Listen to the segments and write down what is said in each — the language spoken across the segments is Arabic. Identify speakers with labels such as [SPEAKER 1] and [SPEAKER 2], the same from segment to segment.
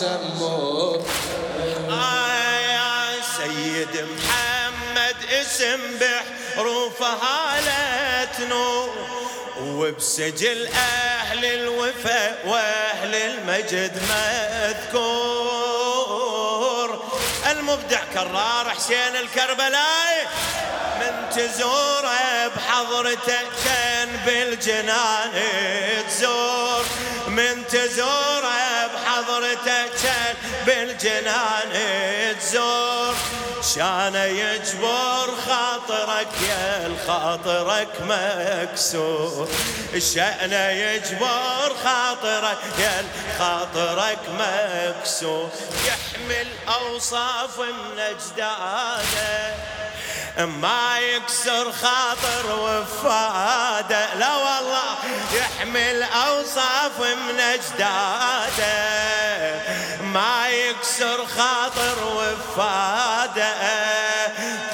[SPEAKER 1] سموه
[SPEAKER 2] آه يا سيد محمد اسم بحروف هالة نور. وبسجل أهل الوفا وأهل المجد مذكور. المبدع كرار حسين الكربلائي. من تزوره بحضرته كان بالجنان تزور. من تزوره بحضرته كان بالجنان تزور. شان يجبر خاطرك يا الخاطرك مكسور. شأن يجبر خاطرك يا خاطرك مكسور. يحمل أوصاف من أجداده ما يكسر خاطر وفاده. لا والله يحمل أوصاف من اجداده يكسر خاطر وفادة.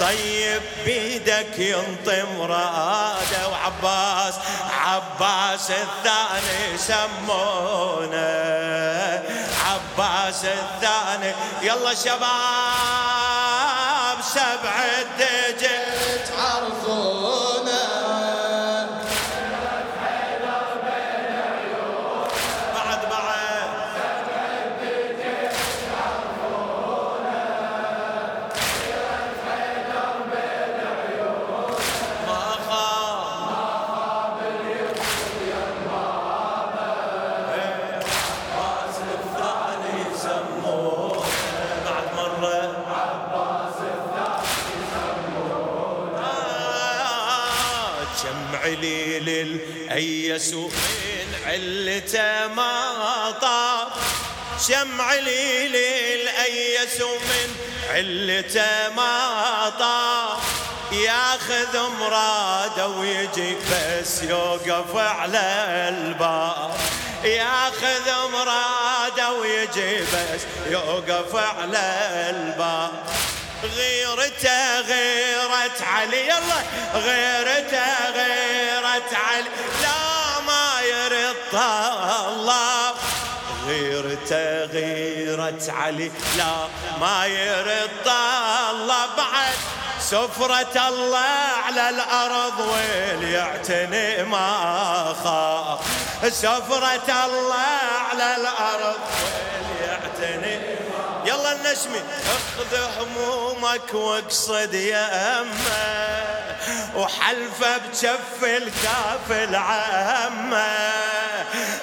[SPEAKER 2] طيب بيدك ينطي مراده وعباس عباس الثاني سمونه عباس الثاني. يلا شباب سبع الدجل.
[SPEAKER 1] تعرفونه
[SPEAKER 2] الأيس من علته ما طاب؟ شم عليل الأيس من علته ما طاب؟ ياخذ مراده ويجي بس يوقف على الباب. ياخذ مراده ويجي بس يوقف على الباب. غيرته غيرة علي. يلا غيرته غيرة علي. لا ما يرد الله. غيرته غيرة علي. لا ما يرد الله. بعد سفرة الله على الأرض وليعتني ما خاف. سفرة الله على الأرض وليعتني يلا النشمي اخذ همومك واقصد يا أمة وحلفه بجف الكاف العامة.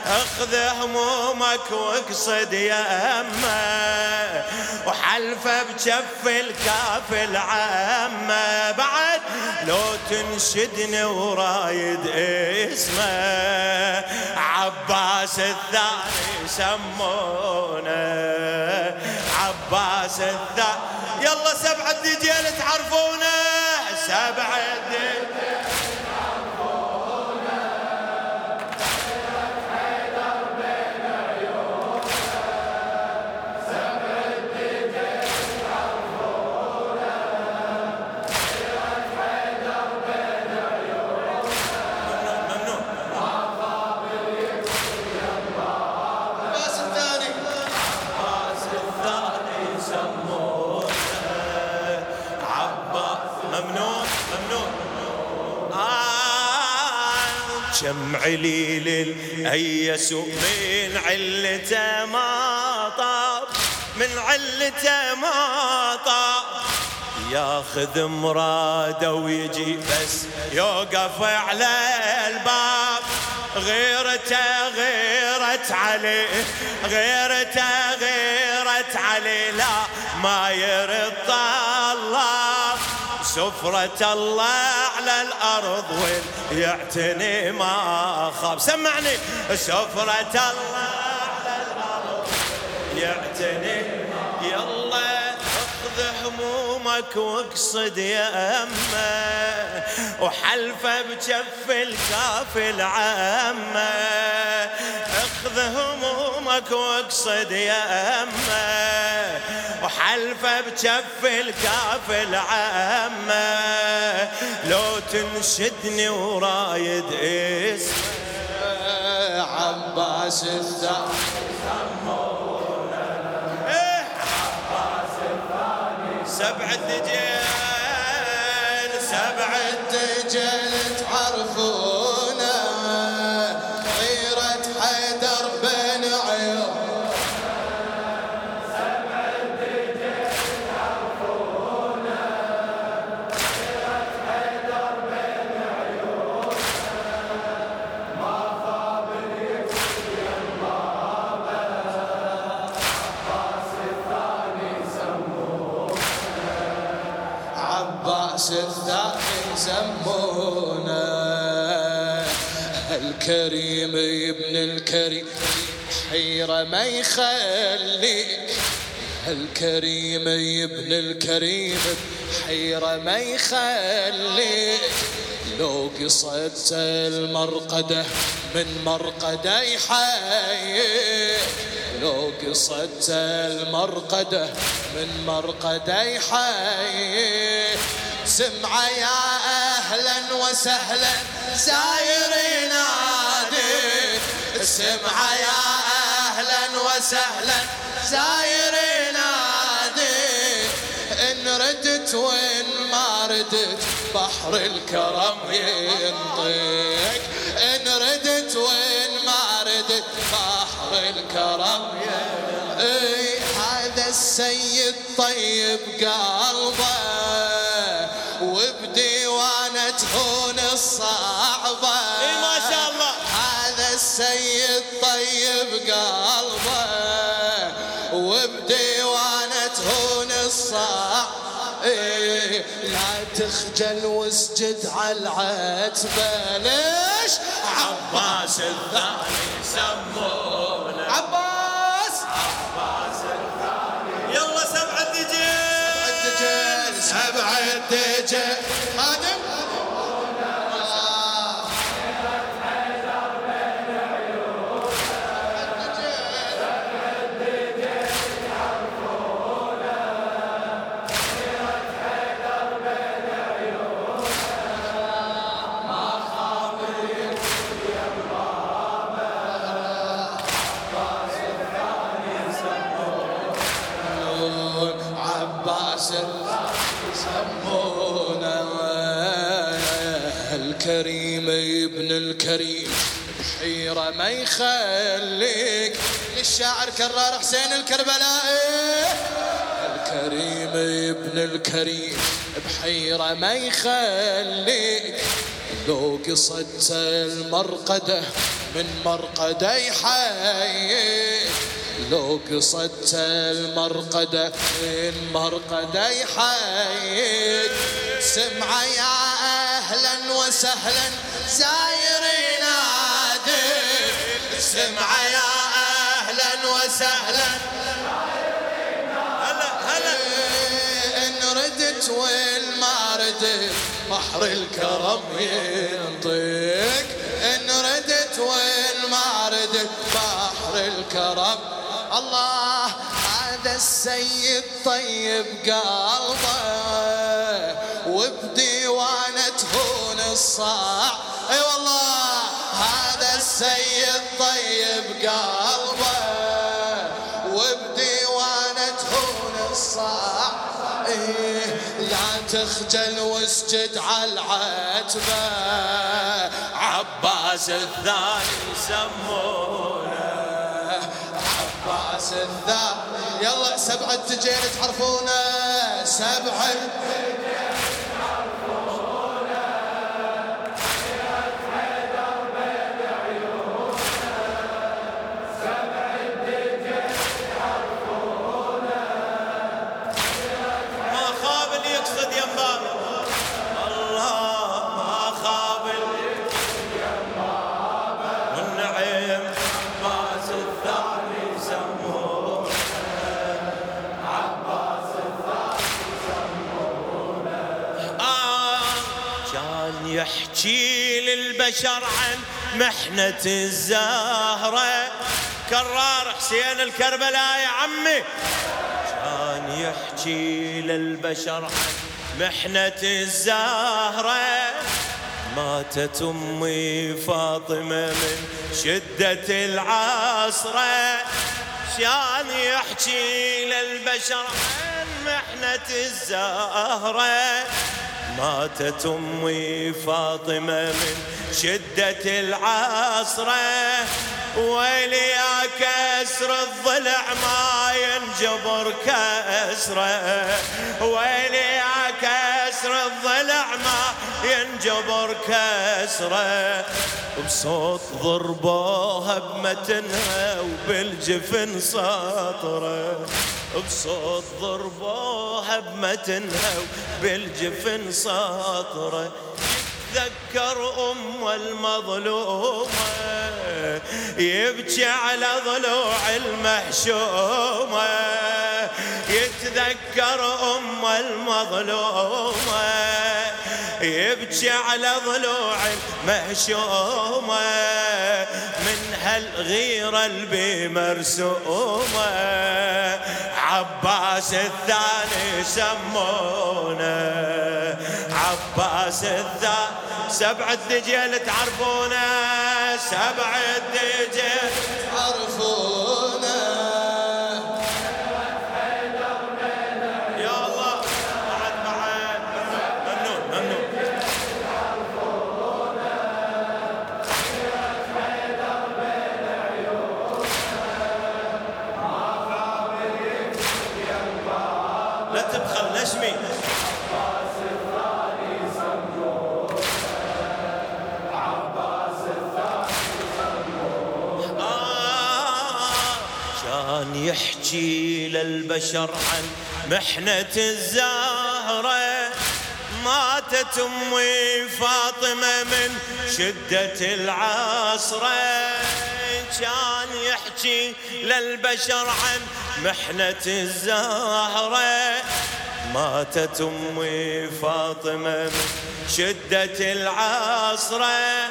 [SPEAKER 2] اخذ همومك واقصد يا أمه وحلفه بجف الكاف العامة بعد لو تنشدني ورايد اسمه عباس الثاني سمونه عباس الثاني يلا سبعة دجيل تعرفونه. سبعة دجيل كم عليل الأيس من علته ما طاب من علته ما طاب. ياخذ مراده ويجي بس يوقف على الباب. غيرته غيرت عليه غيرته غيرت عليه لا ما يرد الله. سفرة الله على الأرض وين يعتني ما خاب. سمعني. سفرة الله على الأرض يعتني يلا اخذ همومك واقصد يا أمة وحلفه بجف الكاف العامة. اخذ همومك واقصد يا أمة. وحلفة بجف الكاف العامة. لو تنشدني ورايد اسمه.
[SPEAKER 1] عباس الثاني.
[SPEAKER 2] إيه. سبع الدجال. سبع
[SPEAKER 1] الدجل عباس الثاني سمونا الكريم ابن الكريم حيرة ما يخليك. الكريم ابن الكريم حيرة ما يخليك. لو قصدت المرقدة من مرقدة يحييك. لو قصدت المرقدة من مرقدة يحييك. سمع يا أهلا وسهلا زاير نادي سمع يا أهلا وسهلا زاير نادي إن ردت وإن ما ردت بحر الكرم ينطيك إن ردت وإن ما ردت بحر الكرم ينطيك هذا السيد طيب قلبه وبديوانه تهون الصعبة.
[SPEAKER 2] إي ما شاء الله.
[SPEAKER 1] هذا السيد طيب قلبه. وبديوانه تهون الصعب إيه لا تخجل واسجد على العتبة ليش؟
[SPEAKER 2] عباس الثاني سمونا سبع
[SPEAKER 1] الدجل خادم؟ ما يخليك للشاعر كرار حسين الكربلائي. الكريم ابن الكريم بحيرة ما يخليك لو قصدت المرقدة من مرقدة يحييك. لو قصدت المرقدة من مرقدة يحييك. سمع يا أهلا وسهلا زاير ينادي سمع يا أهلا وسهلا.
[SPEAKER 2] هلا هلا.
[SPEAKER 1] إن ردت وين ما ردت بحر الكرم ينطيك. إن ردت وين ما ردت بحر الكرم. الله هذا السيد طيب قلبه. وبديوانة تهون الصاع. أي والله. السيد طيب قلبه وبديوانه تهون الصاع. إيه لا تخجل واسجد على العتبة.
[SPEAKER 2] عباس الثاني سمونا
[SPEAKER 1] عباس الذا يلا سبعة تجين تعرفونه. سبعة
[SPEAKER 2] عن محنة الزهرة. كرار حسين الكربلاء يا عمي. كان يحكي للبشر عن محنة الزهرة. ماتت أمي فاطمة من شدة العصره شان يحكي للبشر عن محنة الزهرة. ماتت أمي فاطمة من شدة العصره ويلي يا كسر الضلع ما ينجبر كسره. ويلي يا ينجبر كسرة بصوت ضربوها بمتنها وبالجفن ساطرة. بصوت ضربوها بمتنها وبالجفن ساطرة. يتذكر أم المظلومة يبكي على ضلوع المحشومة. يتذكر أم المظلومة يبكي على ضلوع المحشومة من هالغيرة اللي مرسومة. عباس الثاني سمونه عباس الثاني سبع الدجل تعرفونه سبع الدجل
[SPEAKER 1] تعرفونه.
[SPEAKER 2] كان يحكي للبشر عن محنة الزهرة. ماتت أمي فاطمة من شدة العصرة كان يحكي للبشر عن محنة الزهرة. ماتت أمي فاطمة من شدة العصرة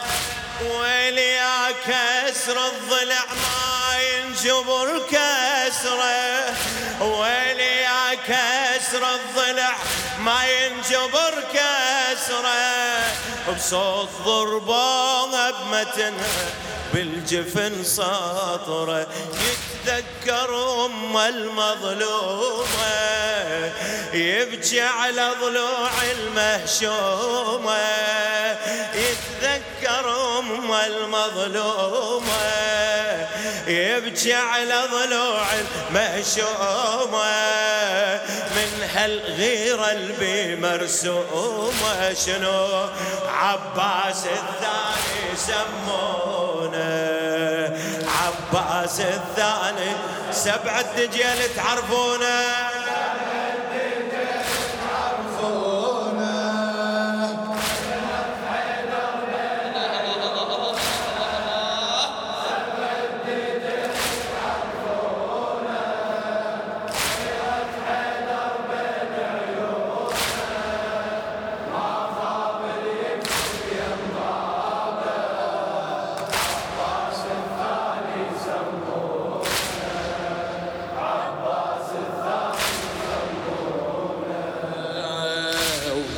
[SPEAKER 2] ويلي يا كسر الضلع ما ينجبر كسرة ويلي يا كسر الضلع ما ينجبر كسرة. بصوت ضربه بمتنها بالجفن ساطرة يتذكر أم المظلومة يبكي على ضلوع المهشومة. يتذكر أم المظلومة. يبكي على ضلوع المهشومه من هالغيره اللي مرسومة. شنو عباس الثاني سمونه عباس الثاني سبع الدجل تعرفونه؟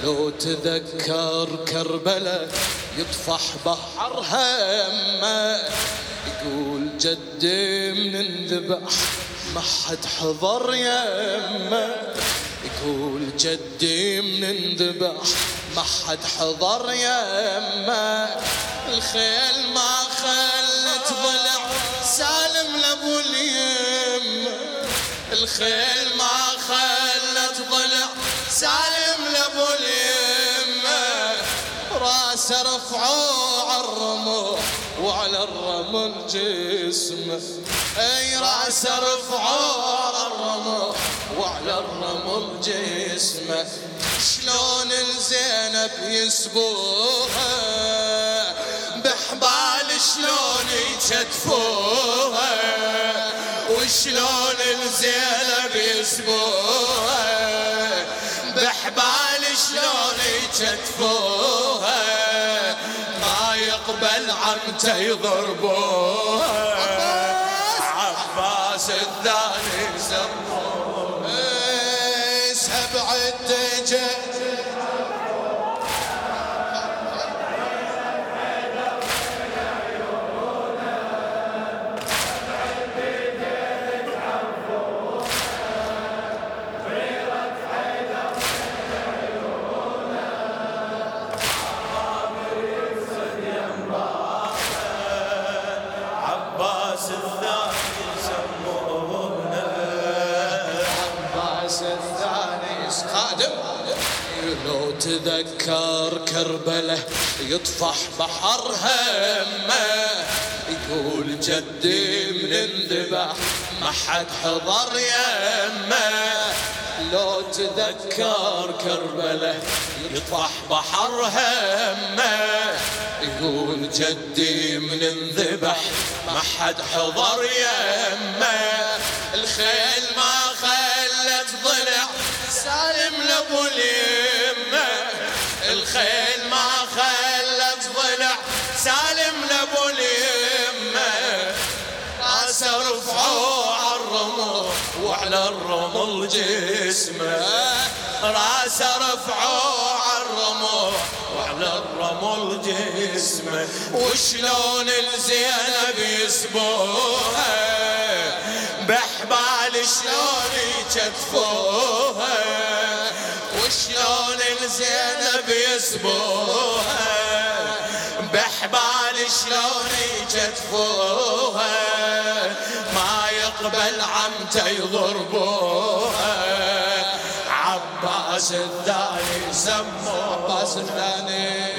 [SPEAKER 1] ولو تذكر كربلاء يطفح بحر همة يقول جدي من انذبح ما حد حضر يمه. يقول جدي من انذبح ما حد حضر يمه. الخيل ما خلت ضلع سالم لأبو اليمه. الخيل رفعوه على الرمل وعلى الرمل جسمه. أي راسه رفعوه على الرمل وعلى الرمل جسمه. شلون الزينب يسبوها؟ بحبال شلون يكتفوها وشلون الزينب يسبوها؟ بحبال شلون يكتفوها عمته يضربوها عباس الثاني سموه. سبع الدجل
[SPEAKER 2] كربله يطفح بحر همه يقول جدي من انذبح. ما حد حضر يمه لو تذكر كربلة يطفح بحر همه يقول جدي من انذبح. ما حد حضر يمه الخيل ما خلت ضلع. سالم لأبو اليمة. الخيل ما خلت ضلع سالم لابو اليمة. راسه رفعوا على الرمل وعلى الرمل جسمه. راسه رفعوا على الرمل وعلى الرمل جسمه. وشلون الزينب يسبوها بحبال شلون يكتفوها وشلون الزينب يسبوها؟ بحبال شلون يكتفوها ما يقبل عمته يضربوها. عباس الثاني سموه عباس الثاني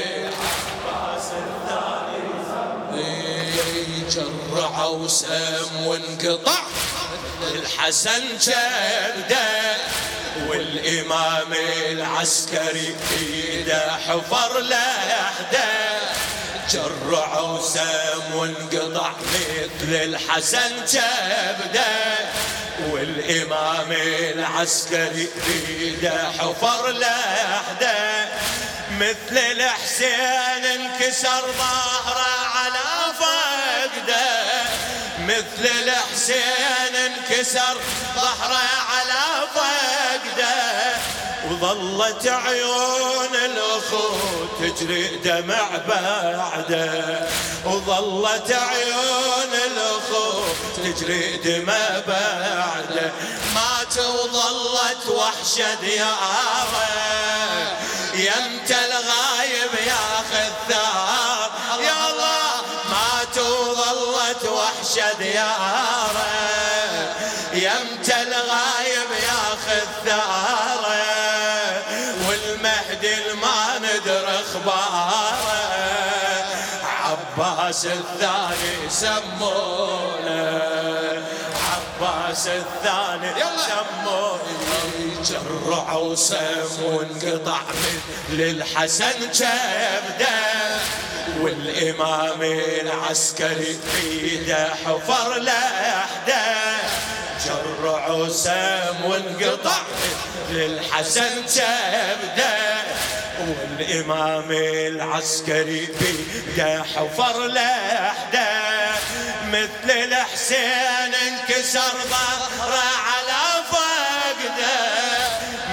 [SPEAKER 2] جرعوا سم وانقطع. الحسن جده والإمام العسكري ايده حفر لحده جرعوا سم وانقطع مثل الحسن جبده والإمام العسكري ايده حفر لحده مثل الحسين انكسر ظهره على فقده مثل الحسين انكسر ظهره على فقده وظلت عيون الاخو تجري دمع بعده. وظلت عيون الاخو تجري دمع بعده. مات وظلت وحشة ديارة. يمت الغايب ياخذ ثار يا الله مات وظلت وحشة ديارة. يمت عباس الثاني سمونه عباس الثاني سمونه جرعوا سم وانقطع مثل الحسن جبده. والإمام العسكري بيده حفر لحده. جرعوا سم وانقطع مثل الحسن جبده. والإمام العسكري بيده حفر لحده مثل الحسين انكسر ظهره على فقده.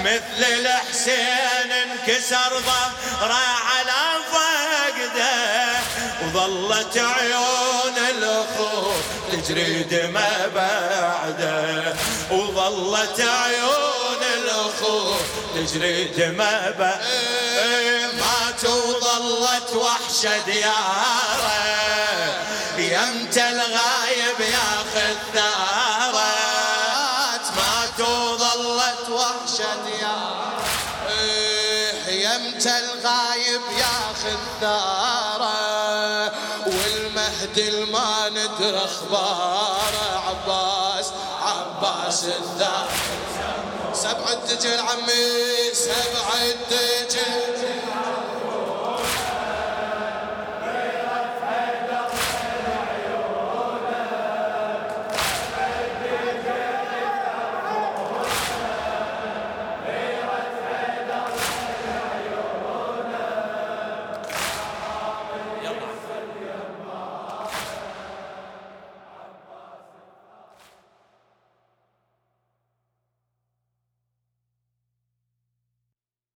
[SPEAKER 2] مثل الحسين انكسر ظهره وظلت عيون الاخو تجري دمى بعده. وظلت عيون الاخو تجري دمى بعده. مات وظلت وحشة ديارة يمت الغايب ياخذ ثاره مات وظلت وحشة ديارة يمت الغايب ياخذ ثاره والمهدي الما ندر اخباره عباس عباس الثاني سبع الدجل عمي سبع الدجل